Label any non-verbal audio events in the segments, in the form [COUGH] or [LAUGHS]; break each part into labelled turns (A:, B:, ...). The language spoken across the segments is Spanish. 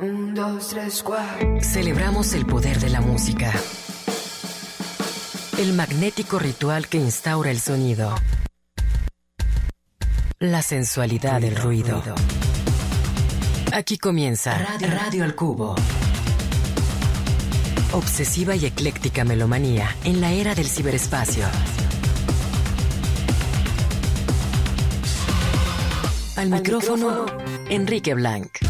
A: Un, dos, tres, cuatro.
B: Celebramos el poder de la música. El magnético ritual que instaura el sonido. La sensualidad del ruido. Aquí comienza Radio, Radio al Cubo. Obsesiva y ecléctica melomanía en la era del ciberespacio. Al, micrófono, Enrique Blanc.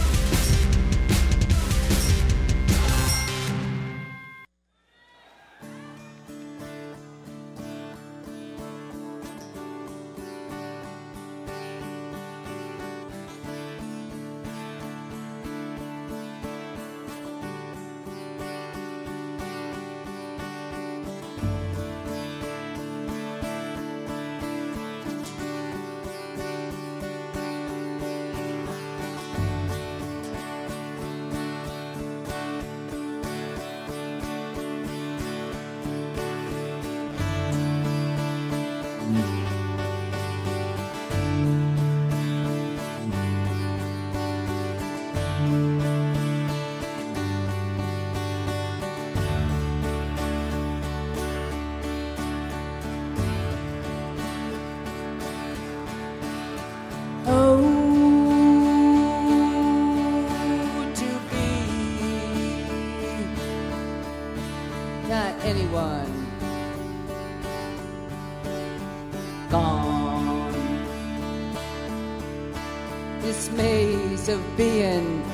C: This maze of being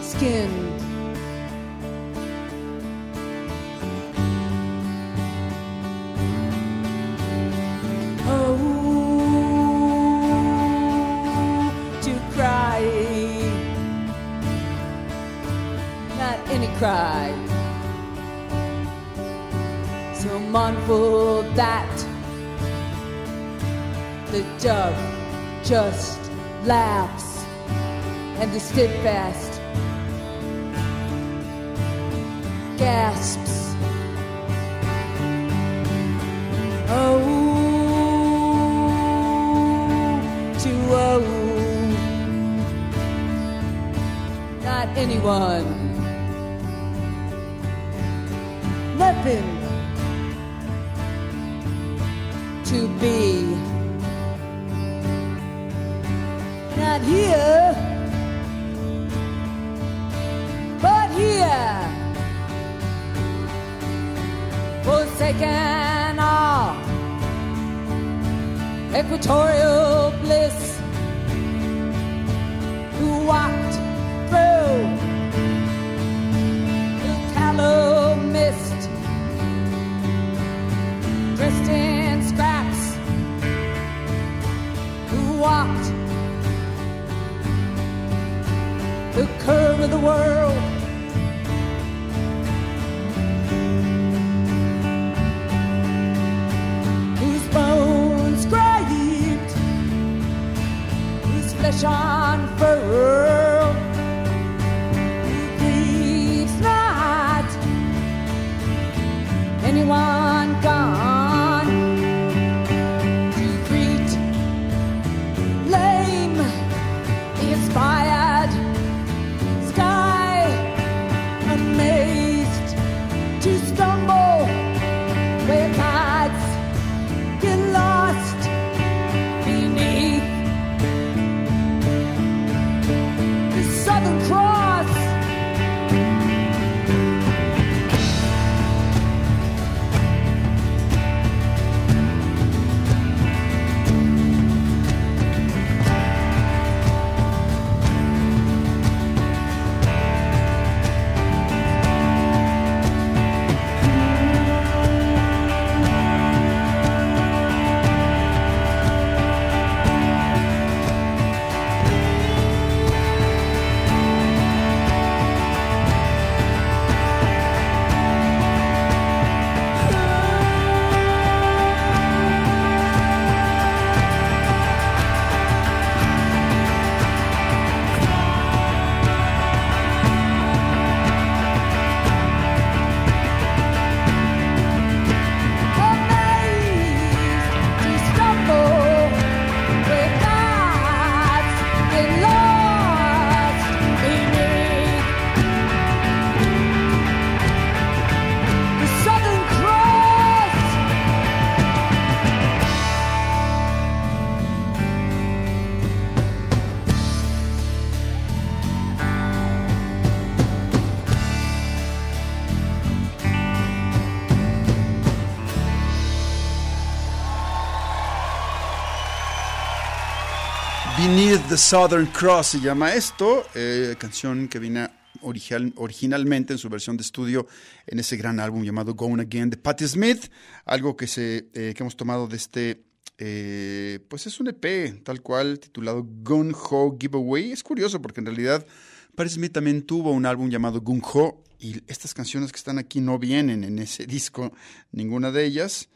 C: skinned. Steadfast who walked the curve of the world. Whose bones graved, whose flesh unfurled,
D: Southern Cross se llama esto, eh, canción que viene original, originalmente en su versión de estudio en ese gran álbum llamado Going Again de Patti Smith, algo que, se, eh, que hemos tomado de este, eh, pues es un EP tal cual titulado Gun Ho Giveaway. Es curioso porque en realidad Patti Smith también tuvo un álbum llamado Gun Ho y estas canciones que están aquí no vienen en ese disco, ninguna de ellas.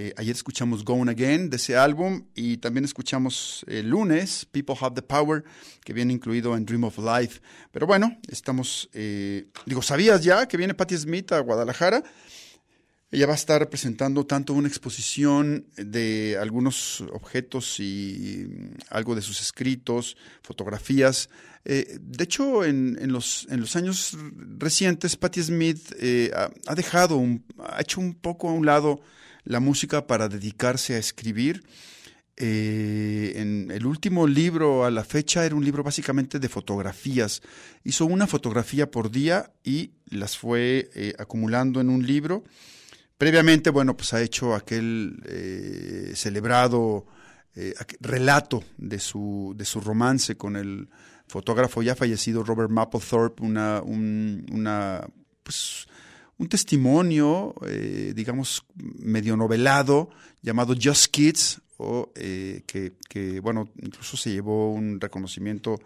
D: Eh, ayer escuchamos Going Again de ese álbum y también escuchamos el lunes People Have the Power, que viene incluido en Dream of Life. Pero bueno, estamos, eh, digo, ¿sabías ya que viene Patti Smith a Guadalajara? Ella va a estar presentando tanto una exposición de algunos objetos y mm, algo de sus escritos, fotografías. Eh, de hecho, en, los, en, los, años recientes, Patti Smith ha, ha, dejado, un, ha hecho un poco a un lado la música para dedicarse a escribir. Eh, en el último libro a la fecha era un libro básicamente de fotografías. Hizo una fotografía por día y las fue eh, acumulando en un libro. Previamente, bueno, pues ha hecho aquel eh, celebrado relato de su, de su romance con el fotógrafo ya fallecido Robert Mapplethorpe, una, una pues, un testimonio, eh, digamos, medio novelado, llamado Just Kids, o, eh, que, bueno, incluso se llevó un reconocimiento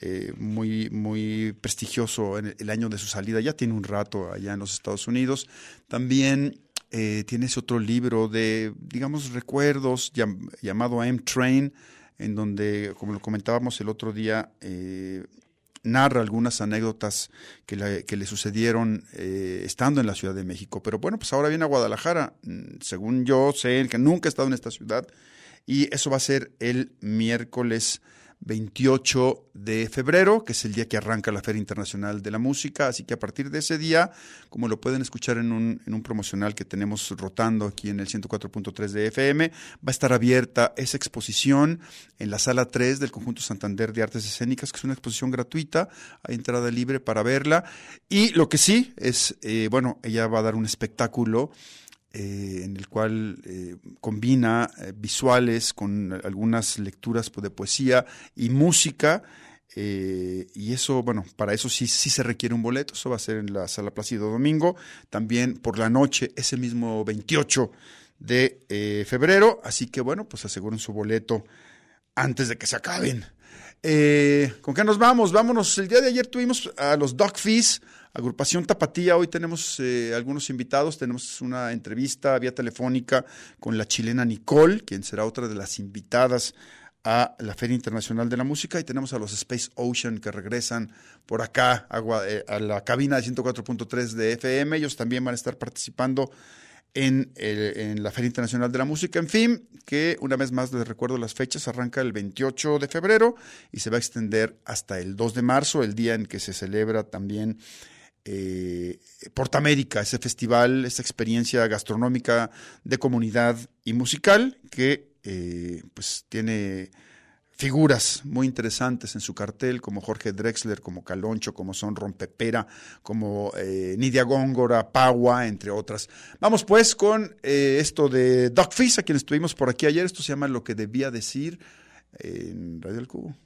D: eh, muy, muy prestigioso en el año de su salida. Ya tiene un rato allá en los Estados Unidos. También tiene ese otro libro de, digamos, recuerdos llamado I'm Train, en donde, como lo comentábamos el otro día, narra algunas anécdotas que le, que le sucedieron eh, estando en la Ciudad de México. Pero bueno, pues ahora viene a Guadalajara. Mm, según yo sé, que nunca ha estado en esta ciudad. Y eso va a ser el miércoles 28 de febrero, que es el día que arranca la Feria Internacional de la Música. Así que a partir de ese día, como lo pueden escuchar en un, promocional que tenemos rotando aquí en el 104.3 de FM, va a estar abierta esa exposición en la sala 3 del Conjunto Santander de Artes Escénicas, que es una exposición gratuita, hay entrada libre para verla. Y lo que sí es, eh, bueno, ella va a dar un espectáculo eh, en el cual eh, combina eh, visuales con algunas lecturas de poesía y música. y eso, bueno, para eso sí, sí se requiere un boleto. Eso va a ser en la Sala Plácido Domingo. También por la noche, ese mismo 28 de febrero. Así que, bueno, pues aseguren su boleto antes de que se acaben. ¿Con qué nos vamos? Vámonos. El día de ayer tuvimos a los Dog Fees Agrupación Tapatía, hoy tenemos eh, algunos invitados, tenemos una entrevista vía telefónica con la chilena Nicole, quien será otra de las invitadas a la Feria Internacional de la Música y tenemos a los Space Ocean que regresan por acá a, eh, la cabina de 104.3 de FM. Ellos también van a estar participando en, en, la Feria Internacional de la Música. En fin, que una vez más les recuerdo las fechas, arranca el 28 de febrero y se va a extender hasta el 2 de marzo, el día en que se celebra también eh, Portamérica, ese festival, esa experiencia gastronómica de comunidad y musical que eh, pues tiene figuras muy interesantes en su cartel, como Jorge Drexler, como Caloncho, como son Rompepera, como eh, Nidia Góngora, Pagua, entre otras. Vamos pues con eh, esto de Doc Fizz, a quien estuvimos por aquí ayer. Esto se llama Lo que debía decir en Radio del Cubo.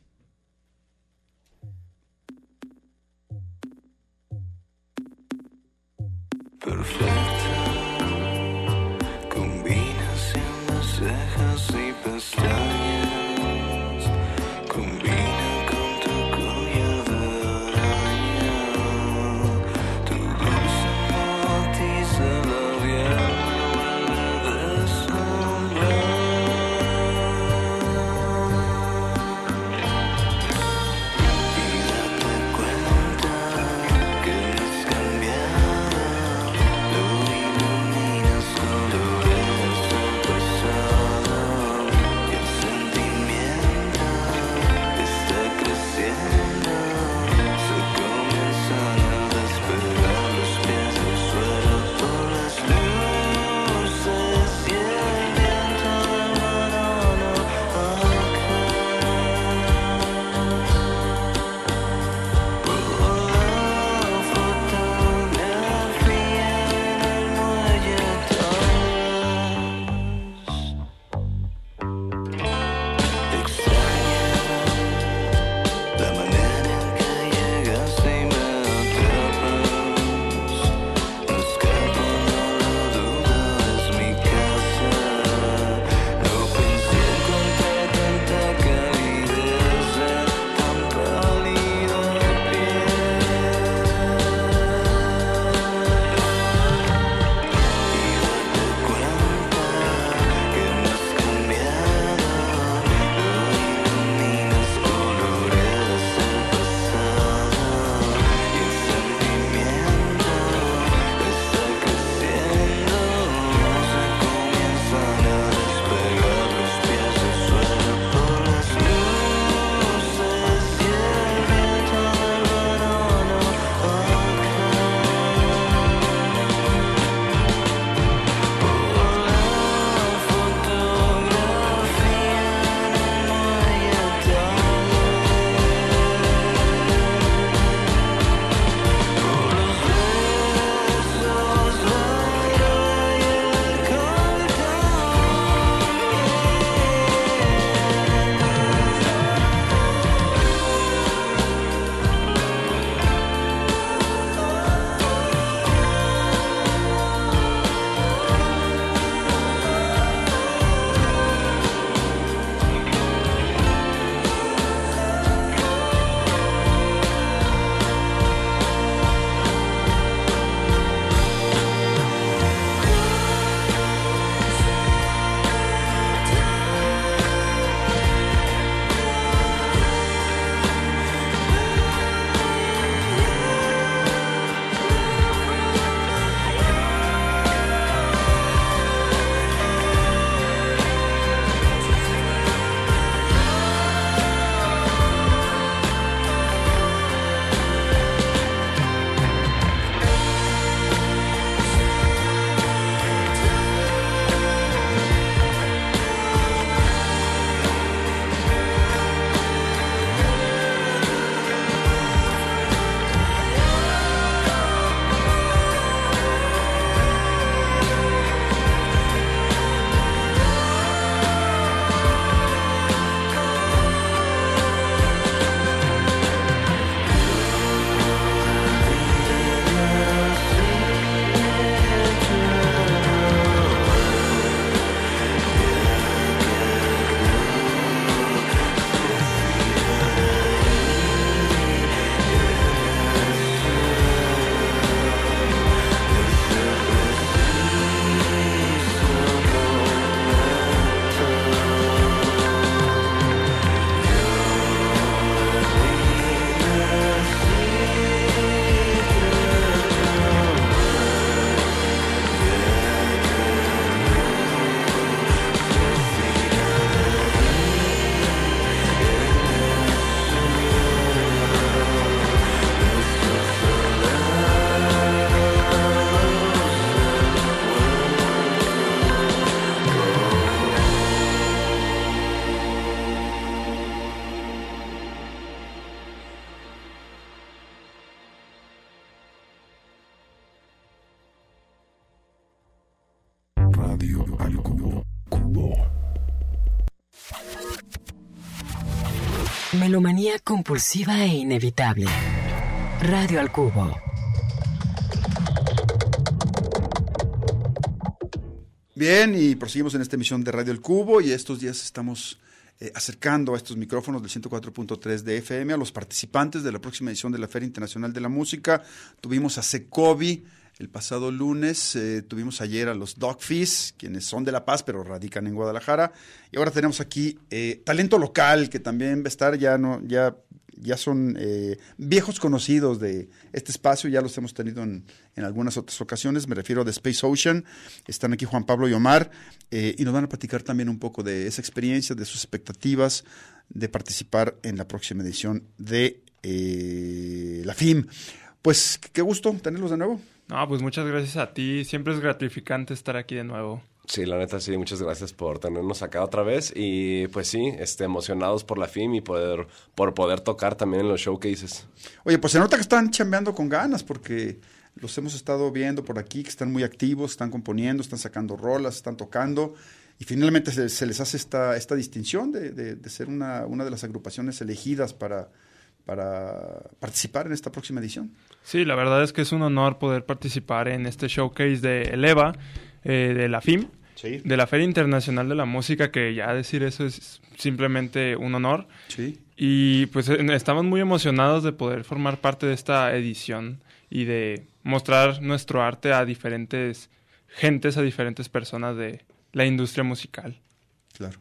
E: perfect.
B: Melomanía compulsiva e inevitable. Radio al Cubo.
D: Bien, y proseguimos en esta emisión de Radio El Cubo y estos días estamos eh, acercando a estos micrófonos del 104.3 de FM a los participantes de la próxima edición de la Feria Internacional de la Música. Tuvimos a Secovi el pasado lunes, eh, tuvimos ayer a los Dogfish, quienes son de La Paz pero radican en Guadalajara, y ahora tenemos aquí eh, talento local que también va a estar ya no ya ya son eh, viejos conocidos de este espacio, ya los hemos tenido en, en, algunas otras ocasiones, me refiero de Space Ocean, están aquí Juan Pablo y Omar, eh, y nos van a platicar también un poco de esa experiencia, de sus expectativas de participar en la próxima edición de eh, la FIM. Pues qué gusto tenerlos de nuevo.
F: No, pues muchas gracias a ti, siempre es gratificante estar aquí de nuevo.
G: Sí, la neta, sí, muchas gracias por tenernos acá otra vez y pues sí, este, emocionados por la FIM y poder, por poder tocar también en los showcases.
D: Oye, pues se nota que están chambeando con ganas porque los hemos estado viendo por aquí, que están muy activos, están componiendo, están sacando rolas, están tocando y finalmente se, se les hace esta, esta distinción de, de, de ser una, una de las agrupaciones elegidas para, para participar en esta próxima edición.
F: Sí, la verdad es que es un honor poder participar en este showcase de Eleva, eh, de la FIM,
D: Sí.
F: de la Feria Internacional de la Música, que ya decir eso es simplemente un honor.
D: Sí.
F: Y pues estamos muy emocionados de poder formar parte de esta edición y de mostrar nuestro arte a diferentes gentes, a diferentes personas de la industria musical.
D: Claro.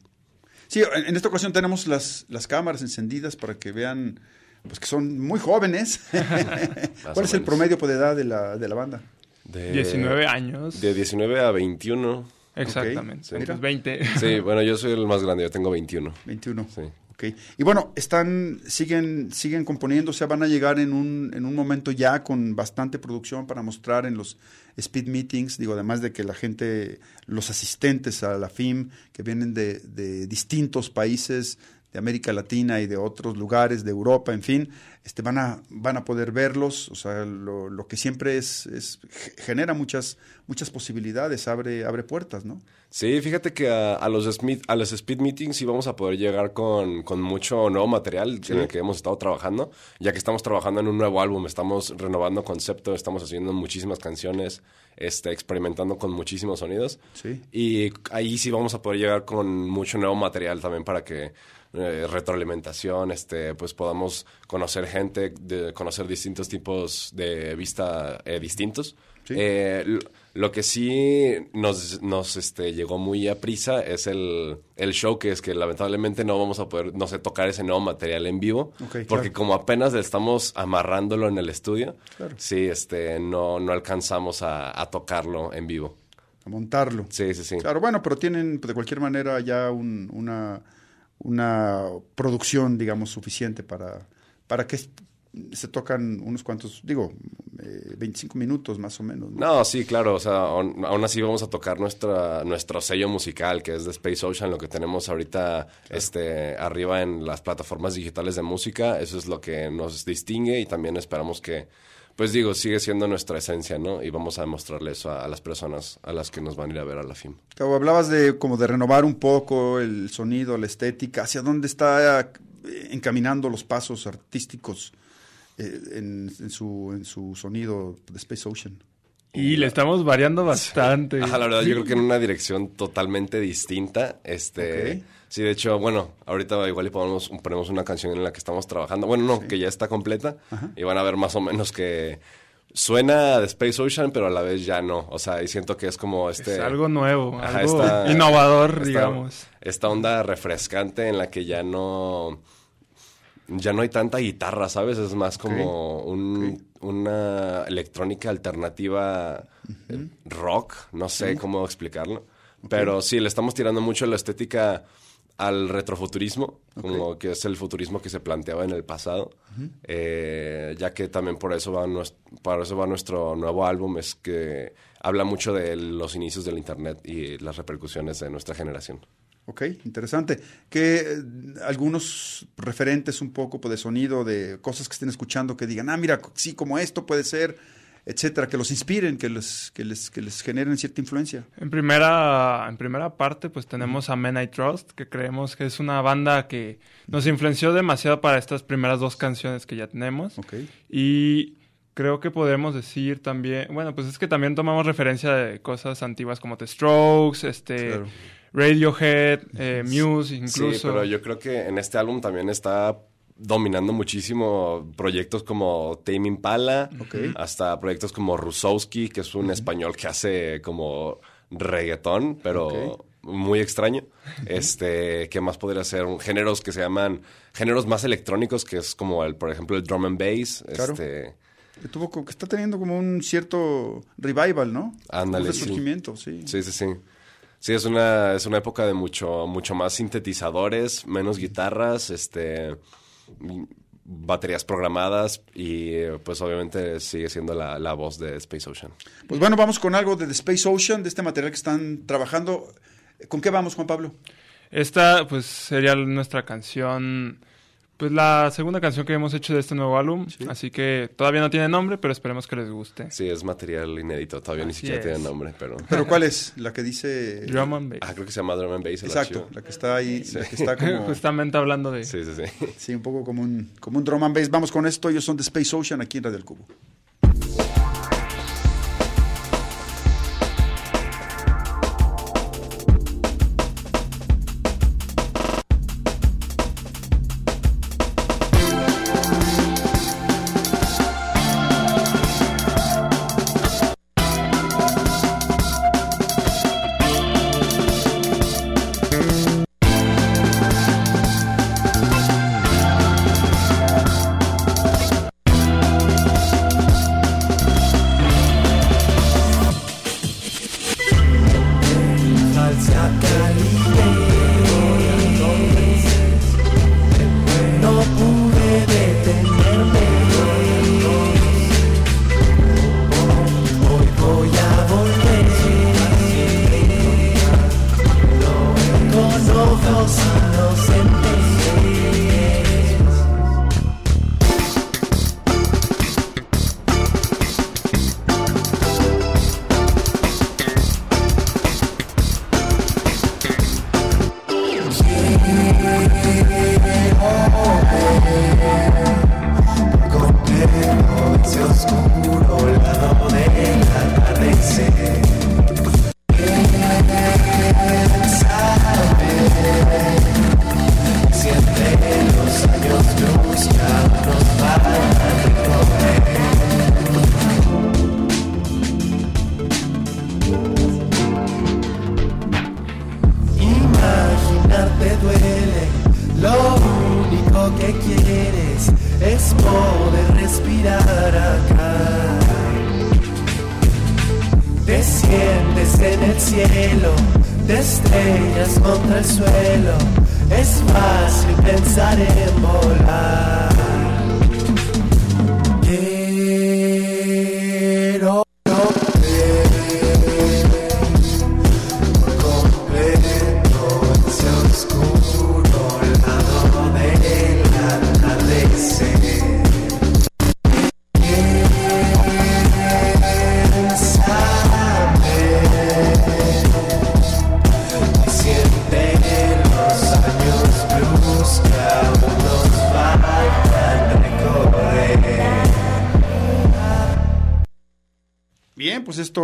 D: Sí, en, en esta ocasión tenemos las, las cámaras encendidas para que vean pues que son muy jóvenes. [LAUGHS] [LAUGHS] ¿Cuál es el promedio de edad de la, de la banda?
G: De,
F: 19 años.
G: De 19 a 21.
F: Exactamente.
G: Sí.
F: Entonces, 20. [LAUGHS]
G: Sí, bueno, yo soy el más grande, yo tengo 21.
D: 21.
G: Sí.
D: Ok. Y bueno, están, siguen, siguen componiendo, o sea, van a llegar en un, en un momento ya con bastante producción para mostrar en los speed meetings, digo, además de que la gente, los asistentes a la FIM, que vienen de, de distintos países de América Latina y de otros lugares de Europa, en fin, este, van, a, van a poder verlos, o sea, lo, lo que siempre es, es, genera muchas, muchas posibilidades, abre, abre puertas, ¿no?
G: Sí, fíjate que a, a los, speed, a los speed meetings sí vamos a poder llegar con, con mucho nuevo material
D: Sí.
G: en el que hemos estado trabajando, ya que estamos trabajando en un nuevo álbum, estamos renovando concepto, estamos haciendo muchísimas canciones, este, experimentando con muchísimos sonidos.
D: Sí.
G: Y ahí sí vamos a poder llegar con mucho nuevo material también para que eh, retroalimentación, este, pues podamos conocer gente, de, conocer distintos tipos de vista eh, distintos.
D: Sí.
G: Eh, lo que sí nos, nos este, llegó muy a prisa es el, el show, que es que lamentablemente no vamos a poder, no sé, tocar ese nuevo material en vivo, porque
D: claro.
G: como apenas estamos amarrándolo en el estudio,
D: Claro.
G: sí, este, no, no alcanzamos a, a tocarlo en vivo.
D: A montarlo.
G: Sí, sí, sí.
D: Claro, bueno, pero tienen de cualquier manera ya un- una, una producción, digamos, suficiente para, para que se tocan unos cuantos, digo, eh, 25 minutos más o menos. ¿no?
G: No, sí, claro, o sea, aún, aún así vamos a tocar nuestra, nuestro sello musical, que es de Space Ocean, lo que tenemos ahorita este, arriba en las plataformas digitales de música, eso es lo que nos distingue y también esperamos que, pues digo, sigue siendo nuestra esencia, ¿no? Y vamos a demostrarle eso a, a las personas a las que nos van a ir a ver a la FIM.
D: Claro, hablabas de como de renovar un poco el sonido, la estética, hacia dónde está eh, encaminando los pasos artísticos eh, en, en su, en su sonido de Space Ocean.
F: Y le estamos variando bastante.
G: Ajá, la verdad, yo creo que en una dirección totalmente distinta. Este. Sí, de hecho, bueno, ahorita igual le ponemos, ponemos una canción en la que estamos trabajando. Bueno, no, que ya está completa. Y van a ver más o menos que suena de Space Ocean, pero a la vez ya no. O sea, y siento que es como este.
F: Es algo nuevo,
G: Ajá,
F: algo
G: esta-
F: innovador,
G: esta-
F: digamos.
G: Esta onda refrescante en la que ya no. Ya no hay tanta guitarra, ¿sabes? Es más como un- una electrónica alternativa eh, rock, no sé cómo explicarlo. Pero sí, le estamos tirando mucho la estética al retrofuturismo, como que es el futurismo que se planteaba en el pasado, Eh, ya que también por eso, va nues- por eso va nuestro nuevo álbum, es que habla mucho de los inicios del Internet y las repercusiones de nuestra generación.
D: Ok, interesante. Que eh, algunos referentes un poco pues, de sonido, de cosas que estén escuchando, que digan, ah, mira, sí, como esto puede ser, etcétera, que los inspiren, que les, que les, que les generen cierta influencia.
F: En primera, en primera parte, pues tenemos a Men I Trust, que creemos que es una banda que nos influenció demasiado para estas primeras dos canciones que ya tenemos. Y creo que podemos decir también, bueno, pues es que también tomamos referencia de cosas antiguas como The Strokes, este,
D: Claro.
F: Radiohead, eh, Muse, incluso.
G: Sí, pero yo creo que en este álbum también está dominando muchísimo proyectos como Tame Impala, hasta proyectos como Rusowski, que es un español que hace como reggaetón, pero muy extraño. Este, ¿qué más podría ser? Géneros que se llaman géneros más electrónicos, que es como el, por ejemplo, el drum and bass,
D: Claro.
G: este,
D: Que, tuvo, que está teniendo como un cierto revival, ¿no?
G: Ándale,
D: Un
G: sí.
D: resurgimiento, sí.
G: Sí, sí, sí. Sí, es una, es una época de mucho, mucho más sintetizadores, menos guitarras, este baterías programadas y pues obviamente sigue siendo la, la voz de Space Ocean.
D: Pues bueno, vamos con algo de The Space Ocean, de este material que están trabajando. ¿Con qué vamos, Juan Pablo?
F: Esta, pues, sería nuestra canción, pues la segunda canción que hemos hecho de este nuevo álbum. Así que todavía no tiene nombre, pero esperemos que les guste.
G: Sí, es material inédito, todavía ni siquiera
F: es.
G: tiene nombre, pero...
D: ¿Pero cuál es? La que dice...
F: Drum and Bass.
G: Ah, creo que se llama Drum and Bass
D: Exacto, la que está ahí, la que está como... [LAUGHS]
F: Justamente hablando de...
G: Sí, sí, sí.
D: Sí, un poco como un, como un drum and bass. Vamos con esto, ellos son de Space Ocean aquí en Radio El Cubo.
H: Estrellas contra el suelo, es fácil pensar en volar.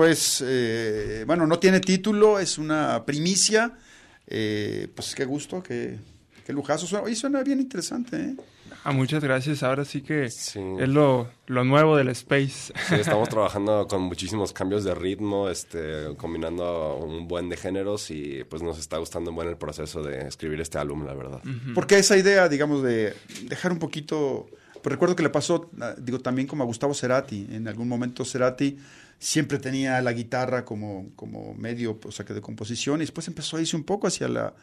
D: Esto es, eh, bueno, no tiene título, es una primicia. Eh, pues qué gusto, qué, qué lujazo. Suena, oye, suena bien interesante, ¿eh?
F: Ah, muchas gracias. Ahora sí que
G: Sí.
F: es lo, lo nuevo del Space.
G: Sí, estamos [LAUGHS] trabajando con muchísimos cambios de ritmo, este, combinando un buen de géneros y pues nos está gustando un buen el proceso de escribir este álbum, la verdad.
D: Porque esa idea, digamos, de dejar un poquito. Pues recuerdo que le pasó, ah, digo, también como a Gustavo Cerati. En algún momento Cerati siempre tenía la guitarra como, como medio, o sea, que de composición, y después empezó a irse un poco hacia la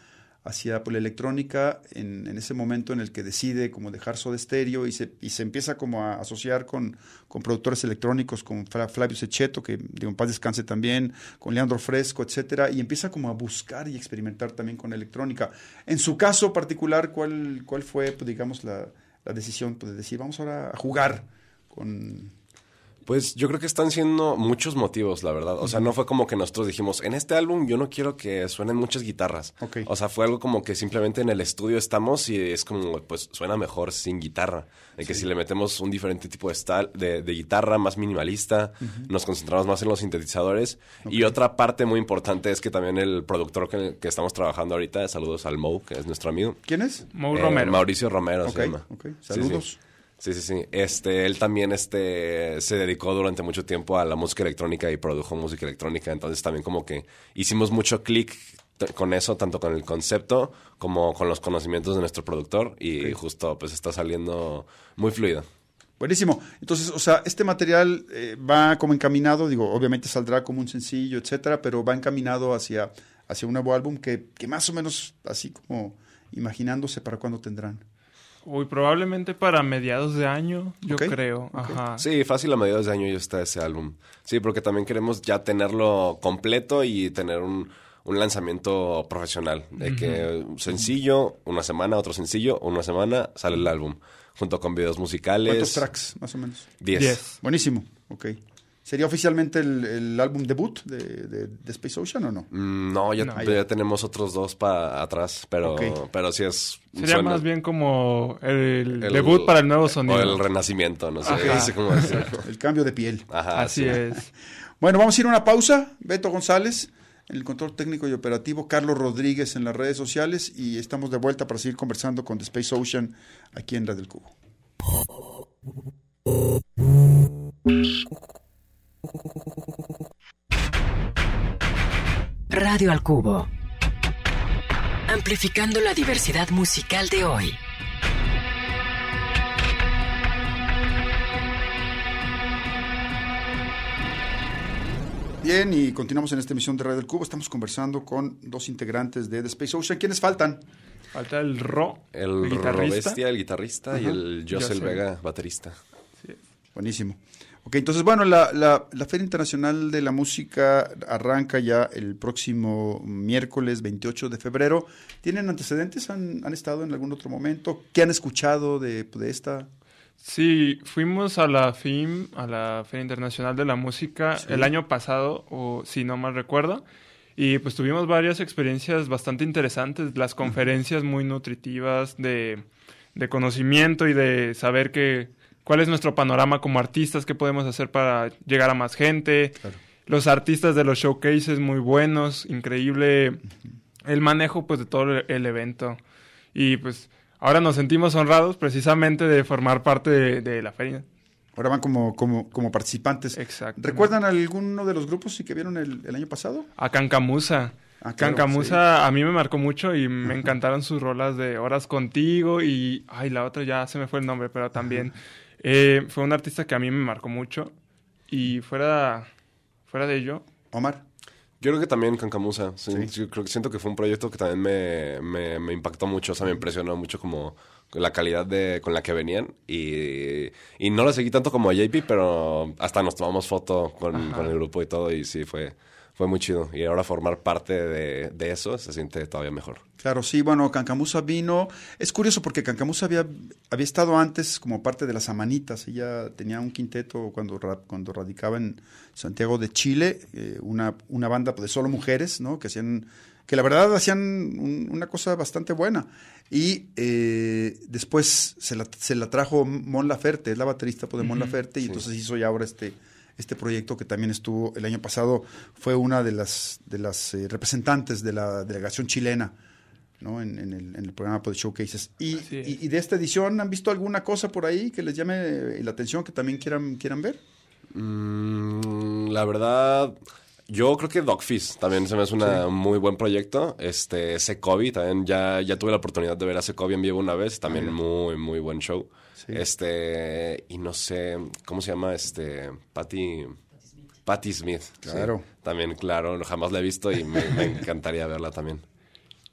D: hacia la electrónica en, en ese momento en el que decide como dejar Soda Stereo y se, y se empieza como a asociar con, con productores electrónicos, con Flavio Sechetto, que digo, en paz descanse también, con Leandro Fresco, etcétera, y empieza como a buscar y experimentar también con electrónica. En su caso particular, ¿cuál, cuál fue, pues, digamos, la, la decisión pues, de decir, vamos ahora a jugar con...
G: Pues yo creo que están siendo muchos motivos, la verdad. O sea, no fue como que nosotros dijimos, en este álbum yo no quiero que suenen muchas guitarras.
D: Ok.
G: O sea, fue algo como que simplemente en el estudio estamos y es como, pues suena mejor sin guitarra. De que si le metemos un diferente tipo de, stal- de, de guitarra más minimalista, nos concentramos más en los sintetizadores. Y otra parte muy importante es que también el productor que, que estamos trabajando ahorita, saludos al Mo, que es nuestro amigo.
D: ¿Quién es?
G: Eh,
F: Romero.
G: Mauricio Romero
D: Ok,
G: se llama. Sí, sí. Sí, sí, sí. Este, él también este, se dedicó durante mucho tiempo a la música electrónica y produjo música electrónica. Entonces también como que hicimos mucho clic con eso, tanto con el concepto como con los conocimientos de nuestro productor. Y justo pues está saliendo muy fluido.
D: Buenísimo. Entonces, o sea, este material eh, va como encaminado, digo, obviamente saldrá como un sencillo, etcétera, pero va encaminado hacia, hacia un nuevo álbum que, que más o menos así como imaginándose para cuándo tendrán.
F: Uy, probablemente para mediados de año, yo creo. Ajá.
G: Sí, fácil a mediados de año ya está ese álbum. Sí, porque también queremos ya tenerlo completo y tener un, un lanzamiento profesional. De que sencillo, una semana, otro sencillo, una semana, sale el álbum. Junto con videos musicales.
D: ¿Cuántos tracks, más o menos?
G: Diez.
F: Diez.
D: Buenísimo, ok. ¿Sería oficialmente el, el álbum debut de, de- de Space Ocean o no?
G: Mm, No, ya,
F: No.
G: ya tenemos otros dos para atrás, pero,
D: Ok.
G: pero sí es...
F: Sería
G: suena-
F: más bien como el,
G: el-
F: debut para el nuevo sonido.
G: O el renacimiento, no sé, sé cómo decirlo. [LAUGHS]
D: El cambio de piel.
G: Ajá,
F: Así
G: sí.
F: es. [LAUGHS]
D: Bueno, vamos a ir a una pausa. Beto González, en el control técnico y operativo, Carlos Rodríguez en las redes sociales y estamos de vuelta para seguir conversando con The Space Ocean aquí en Radio del Cubo.
B: Radio al Cubo. Amplificando la diversidad musical de hoy.
D: Bien, y continuamos en esta emisión de Radio del Cubo. Estamos conversando con dos integrantes de The Space Ocean. ¿Quiénes faltan?
F: Falta el Ro,
G: El
F: guitarrista.
G: Robestia, el guitarrista, y el Josel
F: Josel.
G: Vega, baterista.
D: Buenísimo. Ok, entonces, bueno, la, la, la Feria Internacional de la Música arranca ya el próximo miércoles 28 de febrero. ¿Tienen antecedentes? ¿Han, han estado en algún otro momento? ¿Qué han escuchado de, de esta?
F: Sí, fuimos a la FIM, a la Feria Internacional de la Música, el año pasado, o si no mal recuerdo, y pues tuvimos varias experiencias bastante interesantes, las conferencias muy nutritivas de, de conocimiento y de saber que cuál es nuestro panorama como artistas, qué podemos hacer para llegar a más gente, los artistas de los showcases muy buenos, increíble el manejo pues de todo el, evento y pues ahora nos sentimos honrados precisamente de formar parte de, de la feria.
D: Ahora van como, como, como participantes.
F: Exacto.
D: ¿Recuerdan alguno de los grupos que vieron el, el año pasado?
F: A Cancamusa.
D: Ah, claro,
F: Cancamusa a mí me marcó mucho y me [LAUGHS] encantaron sus rolas de Horas Contigo y, ay, la otra ya se me fue el nombre, pero también [LAUGHS] eh, fue un artista que a mí me marcó mucho y fuera, fuera de ello,
D: Omar.
G: Yo creo que también Cancamusa. Sí,
D: Sí.
G: yo creo que siento que fue un proyecto que también me, me, me impactó mucho. O sea, me impresionó mucho como la calidad de, con la que venían. Y, y no lo seguí tanto como a JP, pero hasta nos tomamos foto con, con el grupo y todo. Y sí, fue, fue muy chido. Y ahora formar parte de, de eso se siente todavía mejor.
D: Claro, sí, bueno, Cancamusa vino. Es curioso porque Cancamusa había, había estado antes como parte de las Amanitas. Ella tenía un quinteto cuando, cuando radicaba en Santiago de Chile, eh, una, una banda de solo mujeres, ¿no? Que hacían, que la verdad hacían un- una cosa bastante buena. Y eh, después se la, se la trajo Mon Laferte, es la baterista pues, de Mon Laferte, y entonces hizo ya ahora este, este proyecto que también estuvo el año pasado, fue una de las, de las eh, representantes de la delegación chilena. ¿no? En, en el, en el programa de Showcases. Y, y, y de esta edición, ¿han visto alguna cosa por ahí que les llame eh, la atención, que también quieran, quieran ver?
G: Mm, la verdad, yo creo que Dogfish también se me hace un muy buen proyecto. Este, Secovi, también ya, ya tuve la oportunidad de ver a Secovi en vivo una vez. También muy, muy buen show.
D: Sí.
G: Este, y no sé, ¿cómo se llama? Este, Patty... Patti Smith. sí.
D: Claro.
G: También, claro, jamás la he visto y me, me encantaría verla también.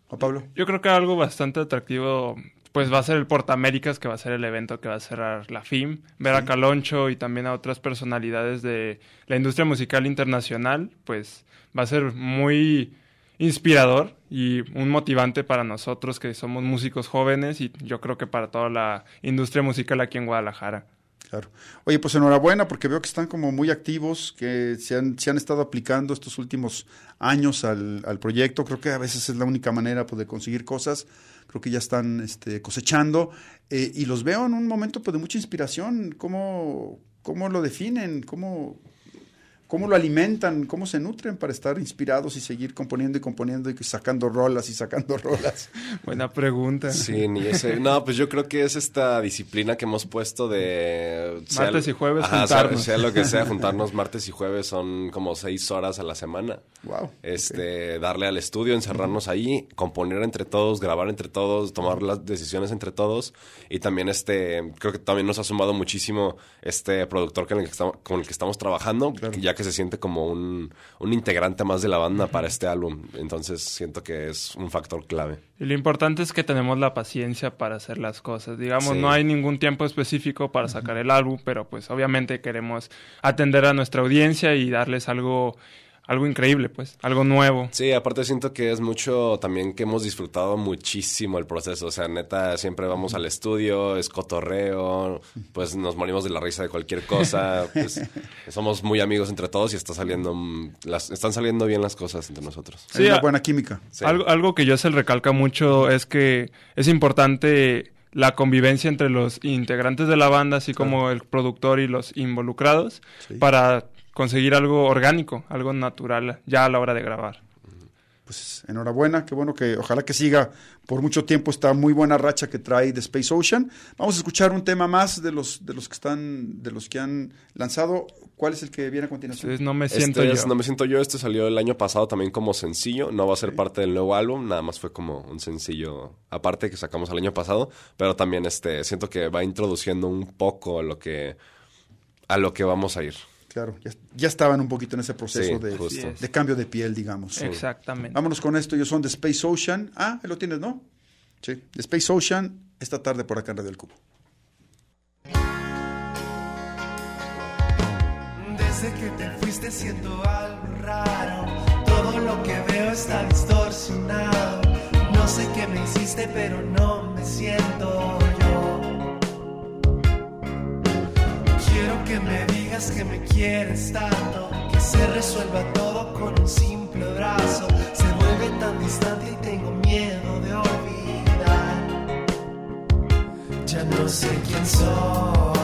D: ¿O Pablo?
F: Yo creo que algo bastante atractivo, pues va a ser el Portaméricas, que va a ser el evento que va a cerrar la FIM, ver a Caloncho y también a otras personalidades de la industria musical internacional, pues va a ser muy inspirador y un motivante para nosotros que somos músicos jóvenes y yo creo que para toda la industria musical aquí en Guadalajara.
D: Claro. Oye, pues enhorabuena porque veo que están como muy activos, que se han, se han estado aplicando estos últimos años al, al proyecto. Creo que a veces es la única manera pues, de conseguir cosas. Creo que ya están este, cosechando eh, y los veo en un momento pues, de mucha inspiración. ¿Cómo, cómo lo definen? ¿Cómo, ¿Cómo lo alimentan? ¿Cómo se nutren para estar inspirados y seguir componiendo y componiendo y sacando rolas y sacando [LAUGHS] rolas?
F: Buena pregunta.
G: Sí, ni ese. No, pues yo creo que es esta disciplina que hemos puesto de. sea-
F: Martes y jueves
G: Ajá, sea-
F: juntarnos.
G: Sea, lo que sea, [LAUGHS] juntarnos martes y jueves son como seis horas a la semana.
D: Wow.
G: Este, darle al estudio, encerrarnos ahí, componer entre todos, grabar entre todos, tomar las decisiones entre todos. Y también este, creo que también nos ha sumado muchísimo este productor con el que estamos, con el que estamos trabajando, ya que se siente como un, un integrante más de la banda para este álbum. Entonces siento que es un factor clave.
F: Y lo importante es que tenemos la paciencia para hacer las cosas. Digamos,
G: Sí.
F: no hay ningún tiempo específico para sacar el álbum, pero pues obviamente queremos atender a nuestra audiencia y darles algo, algo increíble, pues, algo nuevo.
G: Sí, aparte siento que es mucho también que hemos disfrutado muchísimo el proceso. O sea, neta, siempre vamos al estudio, es cotorreo, pues nos morimos de la risa de cualquier cosa. [LAUGHS] Pues, somos muy amigos entre todos y está saliendo, mm, las, están saliendo bien las cosas entre nosotros.
D: Hay
F: Sí,
D: una
F: a-
D: buena química.
G: Sí.
F: Algo, algo que yo se le recalca mucho es que es importante la convivencia entre los integrantes de la banda, así como el productor y los involucrados, para conseguir algo orgánico, algo natural ya a la hora de grabar.
D: Pues enhorabuena, qué bueno que ojalá que siga por mucho tiempo esta muy buena racha que trae de Space Ocean. Vamos a escuchar un tema más de los de los que están de los que han lanzado. ¿Cuál es el que viene a continuación?
F: Entonces no me siento
G: Este es
F: yo.
G: No me siento yo, este salió el año pasado también como sencillo, no va a ser parte del nuevo álbum, nada más fue como un sencillo aparte que sacamos el año pasado, pero también este siento que va introduciendo un poco a lo que a lo que vamos a ir.
D: Claro, ya, ya estaban un poquito en ese proceso
G: Sí,
D: de, de cambio de piel, digamos.
F: Exactamente.
D: Vámonos con esto, ellos son de Space Ocean. Ah, ahí lo tienes, ¿no? Sí, de Space Ocean, esta tarde por acá en Radio El Cubo.
H: Desde que te fuiste siento algo raro. Todo lo que veo está distorsionado. No sé qué me hiciste, pero no me siento yo. Que me digas que me quieres tanto. Que se resuelva todo con un simple abrazo. Se vuelve tan distante y tengo miedo de olvidar. Ya no sé quién soy.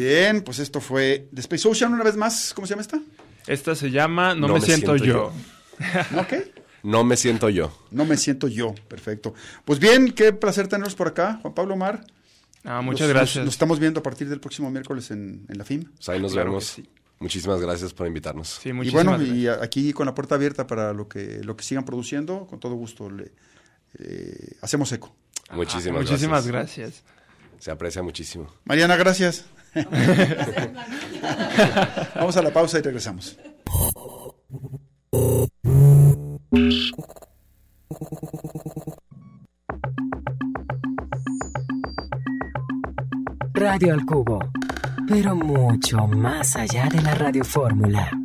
D: Bien, pues esto fue The Space Ocean una vez más. ¿Cómo se llama esta?
F: Esta se llama No, me, siento, yo. [LAUGHS]
D: ¿No qué?
G: No me siento yo.
D: No me siento yo. Perfecto. Pues bien, qué placer tenerlos por acá, Juan Pablo Mar.
F: Ah, muchas
D: Nos-
F: gracias.
D: Nos, estamos viendo a partir del próximo miércoles en, en la FIM.
G: Pues ahí nos
F: Claro
G: vemos.
F: sí.
G: Muchísimas gracias por invitarnos.
F: Sí,
D: Y
F: muchísimas
D: bueno,
F: gracias.
D: y aquí con la puerta abierta para lo que, lo que sigan produciendo, con todo gusto le eh, hacemos eco.
G: Muchísimas,
F: Ah, muchísimas
G: gracias.
F: gracias.
G: Se aprecia muchísimo.
D: Mariana, gracias. Vamos a la pausa y regresamos.
B: Radio al Cubo, pero mucho más allá de la radiofórmula.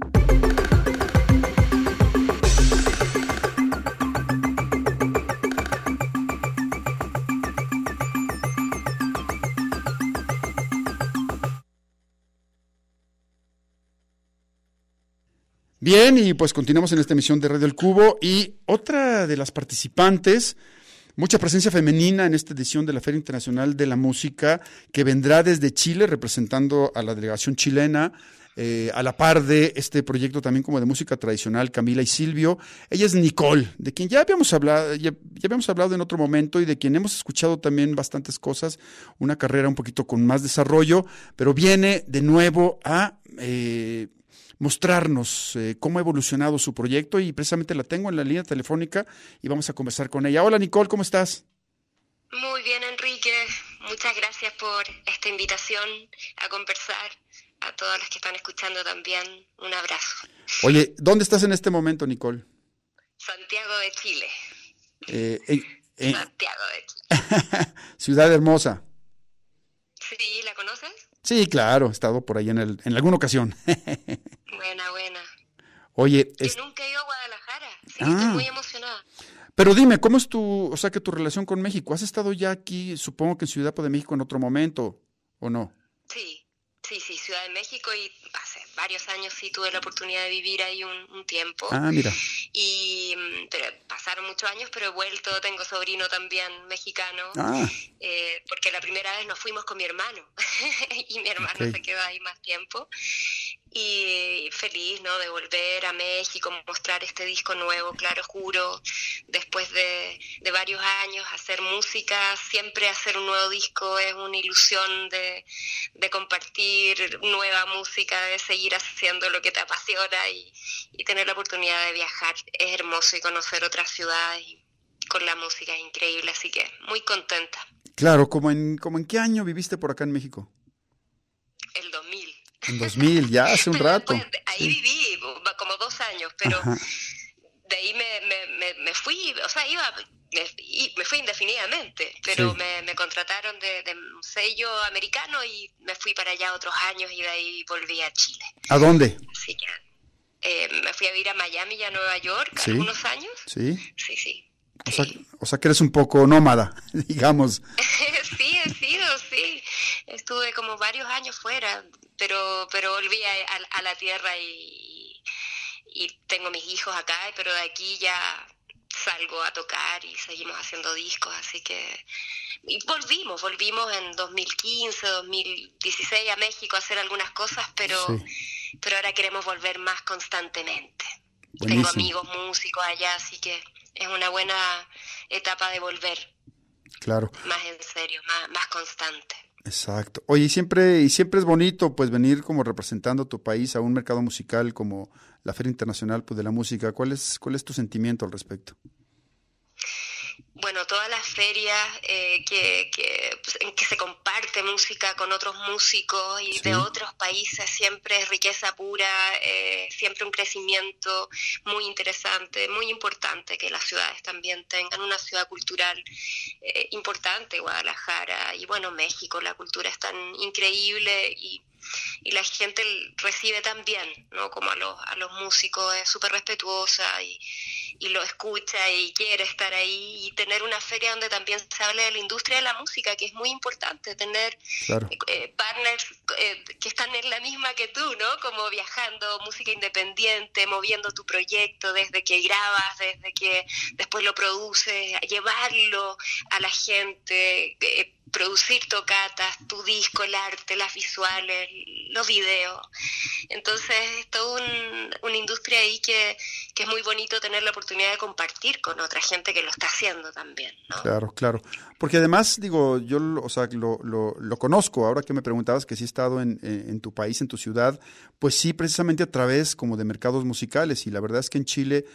D: Bien, y pues continuamos en esta emisión de Radio El Cubo. Y otra de las participantes, mucha presencia femenina en esta edición de la Feria Internacional de la Música, que vendrá desde Chile representando a la delegación chilena. eh, a la par de este proyecto también como de música tradicional, Camila y Silvio. Ella es Nicole, de quien ya habíamos hablado, ya, habíamos hablado en otro momento y de quien hemos escuchado también bastantes cosas, una carrera un poquito con más desarrollo, pero viene de nuevo a eh, mostrarnos eh, cómo ha evolucionado su proyecto y precisamente la tengo en la línea telefónica y vamos a conversar con ella. Hola Nicole, ¿cómo estás?
I: Muy bien, Enrique. Muchas gracias por esta invitación a conversar. A todos los que están escuchando también, un abrazo.
D: Oye, ¿dónde estás en este momento, Nicole?
I: Santiago de Chile.
D: Eh,
I: Santiago de Chile. [LAUGHS]
D: Ciudad Hermosa.
I: ¿Sí? ¿La conoces?
D: Sí, claro, he estado por ahí en, el, en alguna ocasión. [LAUGHS] Oye, es-
I: nunca he ido a Guadalajara. Sí,
D: Ah.
I: estoy muy emocionada.
D: pero dime, ¿cómo es tu, o sea, que tu relación con México? ¿Has estado ya aquí, supongo que en Ciudad de México en otro momento, o no?
I: Sí, sí, sí, Ciudad de México y hace varios años sí tuve la oportunidad de vivir ahí un, un tiempo.
D: Ah, mira.
I: Y mm, pero pasaron muchos años, pero he vuelto, tengo sobrino también mexicano.
D: Ah,
I: eh, porque la primera vez nos fuimos con mi hermano [LAUGHS] y mi hermano se quedó ahí más tiempo y feliz no de volver a México mostrar este disco nuevo claro juro después de, de varios años hacer música siempre hacer un nuevo disco es una ilusión de, de compartir nueva música de seguir haciendo lo que te apasiona y, y tener la oportunidad de viajar es hermoso y conocer otras ciudades y con la música es increíble así que muy contenta
D: claro, ¿como en, como en qué año viviste por acá en México?
I: el 2000.
D: En 2000, ya hace un [LAUGHS]
I: Pero
D: rato.
I: de- ahí viví como dos años, pero
D: Ajá.
I: de ahí me, me, me, me fui, o sea, iba, me, fui indefinidamente, pero
D: Sí.
I: me, me contrataron de, de un sello americano y me fui para allá otros años y de ahí volví a Chile.
D: ¿A dónde?
I: Así que eh, me fui a vivir a Miami y a Nueva York
D: Sí.
I: algunos años.
D: Sí.
I: Sí, sí.
D: O sea, o sea que eres un poco nómada, [LAUGHS] digamos. [LAUGHS]
I: sí, he sido, sí. Estuve como varios años fuera, pero pero volví a, a- a la tierra y, y tengo mis hijos acá, pero de aquí ya salgo a tocar y seguimos haciendo discos, así que... Y volvimos, volvimos en 2015, 2016 a México a hacer algunas cosas, pero,
D: Sí.
I: pero ahora queremos volver más constantemente.
D: Buenísimo.
I: Tengo amigos músicos allá, así que es una buena etapa de volver
D: Claro,
I: más en serio, más, más constante.
D: exacto. Oye, y siempre, y siempre es bonito pues venir como representando a tu país a un mercado musical como la Feria Internacional pues, de la Música. ¿Cuál es, cuál es tu sentimiento al respecto?
I: Bueno, todas las ferias eh, que, que, pues, en que se comparte música con otros músicos y
D: Sí.
I: de otros países siempre es riqueza pura, eh, siempre un crecimiento muy interesante, muy importante que las ciudades también tengan una ciudad cultural eh, importante, Guadalajara y bueno, México, la cultura es tan increíble y, y la gente recibe también, ¿no? Como a los, a los músicos, es súper respetuosa y, y lo escucha y quiere estar ahí y tener una feria donde también se hable de la industria de la música, que es muy importante, tener
D: Claro.
I: eh, partners eh, que están en la misma que tú, ¿no? Como viajando, música independiente, moviendo tu proyecto desde que grabas, desde que después lo produces, llevarlo a la gente, eh, producir tocatas, tu disco, el arte, las visuales, los videos. Entonces es toda un- una industria ahí que, que es muy bonito tener la oportunidad de compartir con otra gente que lo está haciendo también, ¿no?
D: Claro, claro. Porque además, digo, yo, o sea, lo, lo, lo conozco, ahora que me preguntabas que sí he estado en- en tu país, en tu ciudad, pues sí, precisamente a través como de mercados musicales, y la verdad es que en Chile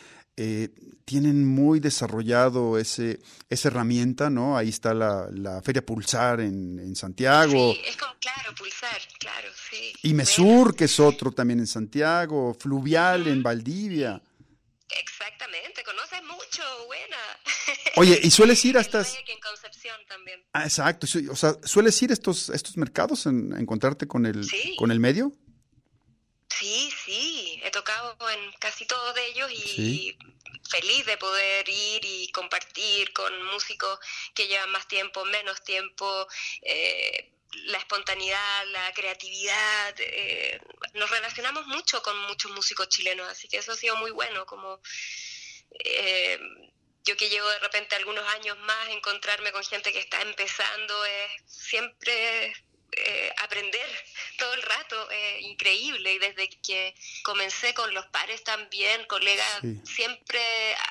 D: eh, tienen muy desarrollado ese, esa herramienta, ¿no? Ahí está la, la Feria Pulsar en, en Santiago,
I: Sí, es como, claro, pulsar, claro, sí.
D: y Mesur, que es otro también en Santiago, Fluvial en Valdivia.
I: Exactamente, conoces mucho, buena. [LAUGHS]
D: Oye, ¿y sueles ir a estas...
I: En Concepción también.
D: Ah, exacto. O sea, ¿sueles ir a estos, estos mercados en, a encontrarte con el,
I: Sí.
D: con el medio?
I: Sí, sí, he tocado en casi todos de ellos y
D: Sí.
I: feliz de poder ir y compartir con músicos que llevan más tiempo, menos tiempo, eh, la espontaneidad, la creatividad. eh, nos relacionamos mucho con muchos músicos chilenos, así que eso ha sido muy bueno, como eh, yo que llevo de repente algunos años más, encontrarme con gente que está empezando es siempre eh, aprender todo el rato, es increíble. Y desde que comencé con los pares también, colegas,
D: Sí.
I: siempre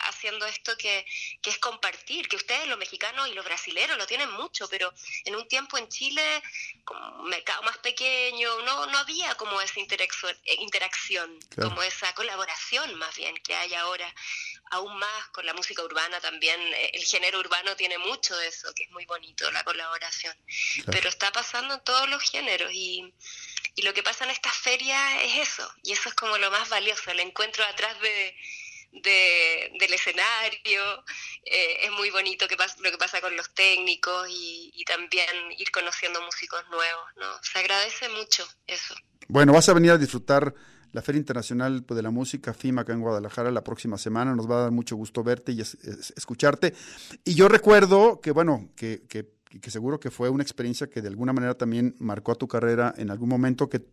I: haciendo esto que, que es compartir, que ustedes los mexicanos y los brasileros lo tienen mucho, pero en un tiempo en Chile, como un mercado más pequeño, no, no había como esa interacción, interacción
D: Claro.
I: como esa colaboración más bien que hay ahora aún más con la música urbana también. eh, El género urbano tiene mucho de eso, que es muy bonito, la colaboración.
D: Claro.
I: Pero está pasando en todos los géneros y, y lo que pasa en estas ferias es eso. Y eso es como lo más valioso, el encuentro atrás de, de- del escenario. eh, es muy bonito que pas- lo que pasa con los técnicos y, y también ir conociendo músicos nuevos. ¿no? Se agradece mucho eso.
D: Bueno, vas a venir a disfrutar la Feria Internacional pues, de la Música FIMA acá en Guadalajara la próxima semana. Nos va a dar mucho gusto verte y es- es- escucharte. Y yo recuerdo que, bueno, que, que, seguro que fue una experiencia que de alguna manera también marcó a tu carrera en algún momento, que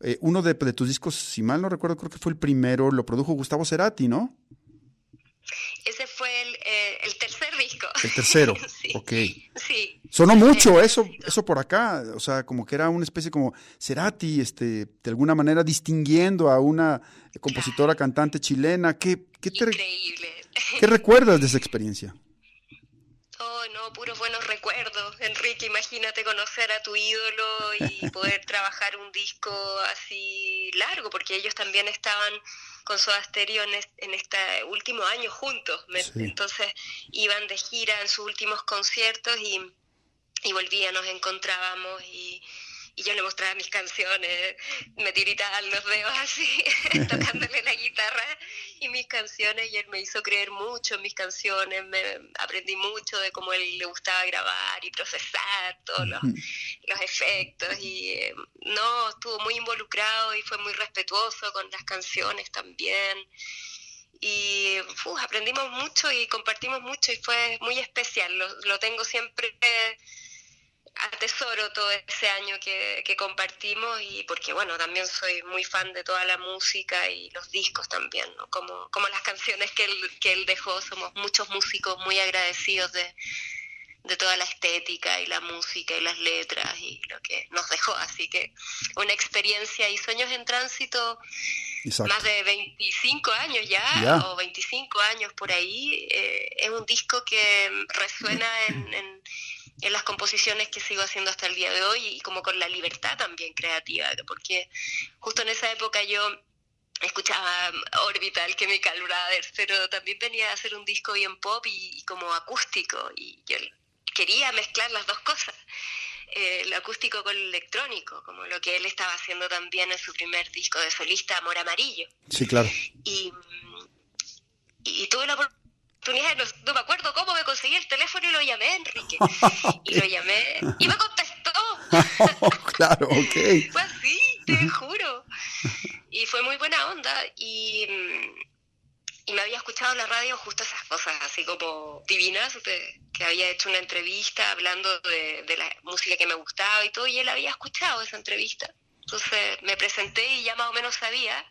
D: eh, uno de, de tus discos, si mal no recuerdo, creo que fue el primero, lo produjo Gustavo Cerati, ¿no?
I: Ese fue eh, el tercer disco.
D: El tercero, [LAUGHS]
I: sí.
D: ok.
I: Sí.
D: Sonó mucho eso, eso por acá, o sea, como que era una especie como Cerati, este, de alguna manera distinguiendo a una compositora cantante chilena. ¿Qué, qué, te-
I: Increíble. [LAUGHS]
D: qué recuerdas de esa experiencia?
I: Oh, no, puros buenos recuerdos. Enrique, imagínate conocer a tu ídolo y [LAUGHS] poder trabajar un disco así largo, porque ellos también estaban con Soda Stereo en, es- en este último año juntos. Me-
D: Sí.
I: Entonces iban de gira en sus últimos conciertos y, y volvían, nos encontrábamos y, y yo le mostraba mis canciones, me tiritaban los dedos así, [LAUGHS] tocándole la guitarra y mis canciones y él me hizo creer mucho en mis canciones, me aprendí mucho de cómo él le gustaba grabar y procesar todos los, los efectos y eh, no, estuvo muy involucrado y fue muy respetuoso con las canciones también. Y uf, aprendimos mucho y compartimos mucho y fue muy especial, lo, lo tengo siempre atesoro todo ese año que, que compartimos y porque bueno también soy muy fan de toda la música y los discos también ¿no? como, como las canciones que él, que él dejó somos muchos músicos muy agradecidos de, de toda la estética y la música y las letras y lo que nos dejó así que una experiencia y sueños en tránsito
D: Exacto.
I: más de 25 años ya,
D: Ya.
I: o 25 años por ahí, eh, es un disco que resuena en, en- en las composiciones que sigo haciendo hasta el día de hoy y como con la libertad también creativa, porque justo en esa época yo escuchaba Orbital, Chemical Brothers, pero también venía a hacer un disco bien pop y, y como acústico, y yo quería mezclar las dos cosas eh, lo acústico con lo electrónico, como lo que él estaba haciendo también en su primer disco de solista, Amor Amarillo.
D: Sí, claro.
I: Y, mm, y tuve la oportunidad, no, no me acuerdo cómo me conseguí el teléfono y lo llamé, Enrique. [LAUGHS] Y lo llamé y me contestó. [LAUGHS]
D: claro, ok. [LAUGHS]
I: Fue así. te juro. Y fue muy buena onda y, mm, y me había escuchado en la radio justo esas cosas así como divinas, de- que había hecho una entrevista hablando de, de la música que me gustaba y todo, y él había escuchado esa entrevista. Entonces me presenté y ya más o menos sabía.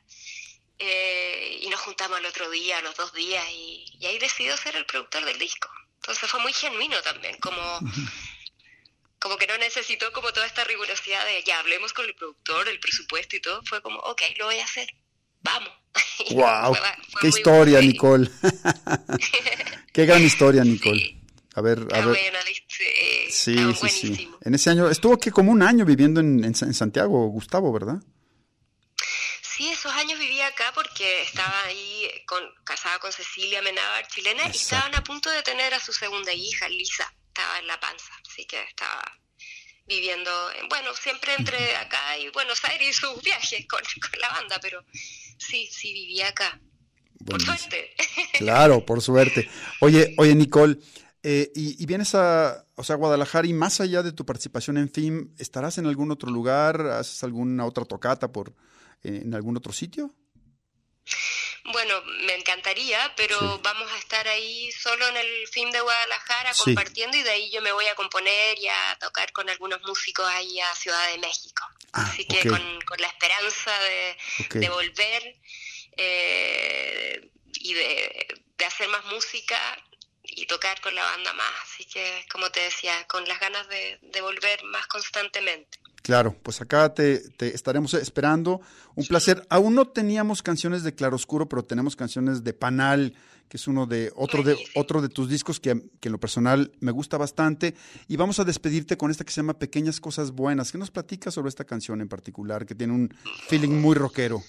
I: Eh, y nos juntamos al otro día, a los dos días, y, y ahí decidió ser el productor del disco. Entonces fue muy genuino también, como, [LAUGHS] como que no necesitó como toda esta rigurosidad de ya hablemos con el productor, el presupuesto y todo. Fue como, ok, lo voy a hacer, vamos. [LAUGHS]
D: ¡Wow!
I: fue- fue
D: ¡Qué historia,
I: bueno.
D: Nicole! [LAUGHS] ¡Qué gran historia, Nicole! A ver, a ver. Sí, sí, sí. En ese año, estuvo que como un año viviendo en, en Santiago, Gustavo, ¿verdad?
I: Sí, esos años vivía acá porque estaba ahí con, casada con Cecilia Menábar, chilena, y estaban a punto de tener a su segunda hija, Lisa. Estaba en La Panza, así que estaba viviendo, en- bueno, siempre entre acá y Buenos Aires y sus viajes con, [LAUGHS] con la banda, pero sí, sí vivía acá. Por suerte. [LAUGHS]
D: Claro, por suerte. Oye, oye, Nicole, eh, y, y vienes a, o sea, a Guadalajara y más allá de tu participación en FIM, ¿estarás en algún otro lugar? ¿Haces alguna otra tocata por en algún otro sitio?
I: Bueno, me encantaría, pero
D: Sí.
I: vamos a estar ahí solo en el film de Guadalajara
D: Sí.
I: compartiendo y de ahí yo me voy a componer y a tocar con algunos músicos ahí a Ciudad de México.
D: Ah,
I: Así que con, con la esperanza de, volver eh, y de, de hacer más música y tocar con la banda más. Así que, como te decía, con las ganas de, de volver más constantemente.
D: Claro, pues acá te, te estaremos esperando. Un placer. Aún no teníamos canciones de Claroscuro, pero tenemos canciones de Panal, que es uno de otro de otro de tus discos que, que en lo personal me gusta bastante. Y vamos a despedirte con esta que se llama Pequeñas Cosas Buenas. ¿Qué nos platicas sobre esta canción en particular, que tiene un feeling muy rockero?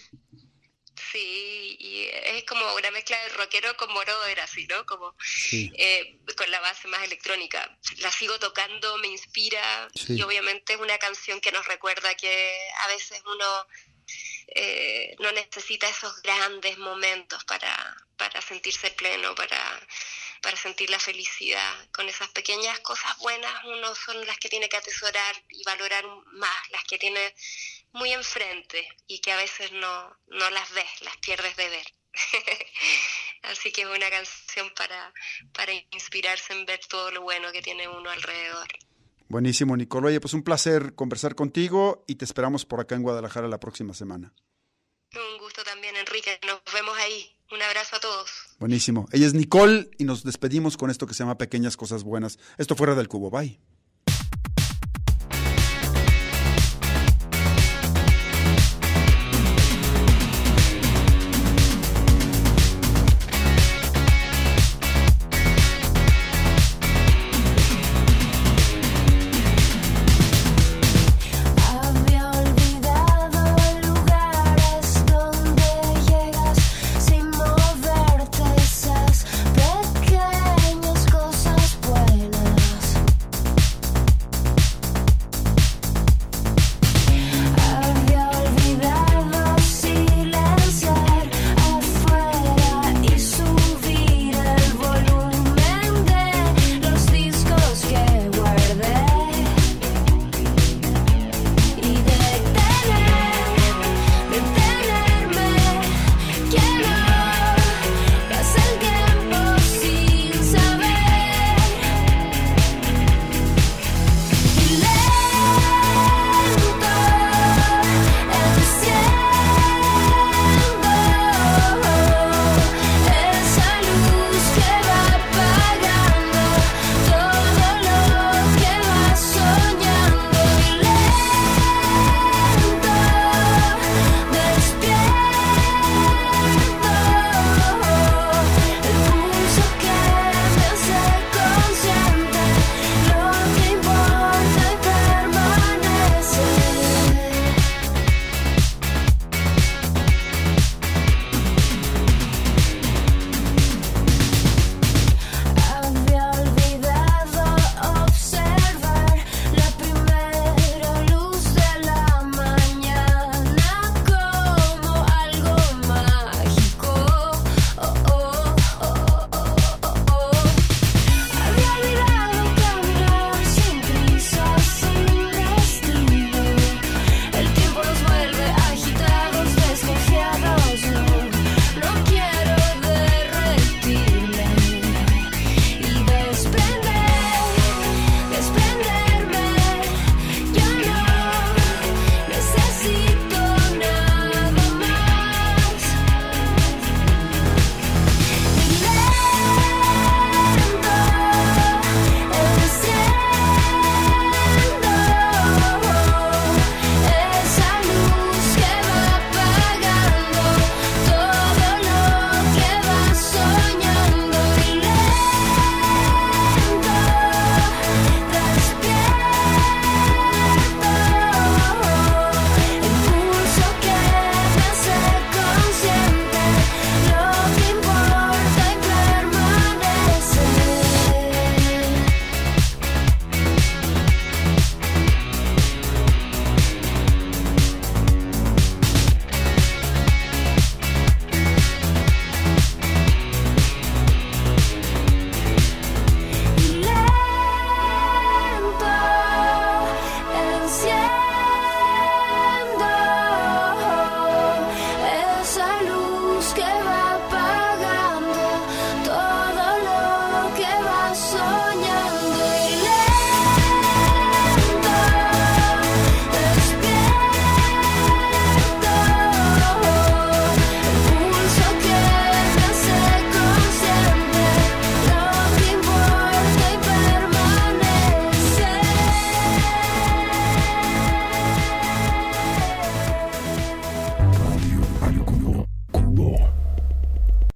I: Como una mezcla de rockero con Moroder, así, ¿no? Como
D: Sí.
I: eh, con la base más electrónica. La sigo tocando, me inspira
D: Sí.
I: y obviamente es una canción que nos recuerda que a veces uno eh, no necesita esos grandes momentos para, para sentirse pleno, para, para sentir la felicidad. Con esas pequeñas cosas buenas uno son las que tiene que atesorar y valorar más, las que tiene muy enfrente y que a veces no, no las ves, las pierdes de ver. [LAUGHS] Así que es una canción para, para inspirarse en ver todo lo bueno que tiene uno alrededor.
D: Buenísimo, Nicole. Oye, pues un placer conversar contigo y te esperamos por acá en Guadalajara la próxima semana.
I: Un gusto también, Enrique. Nos vemos ahí. Un abrazo a todos.
D: Buenísimo. Ella es Nicole y nos despedimos con esto que se llama Pequeñas Cosas Buenas. Esto fuera del cubo. Bye.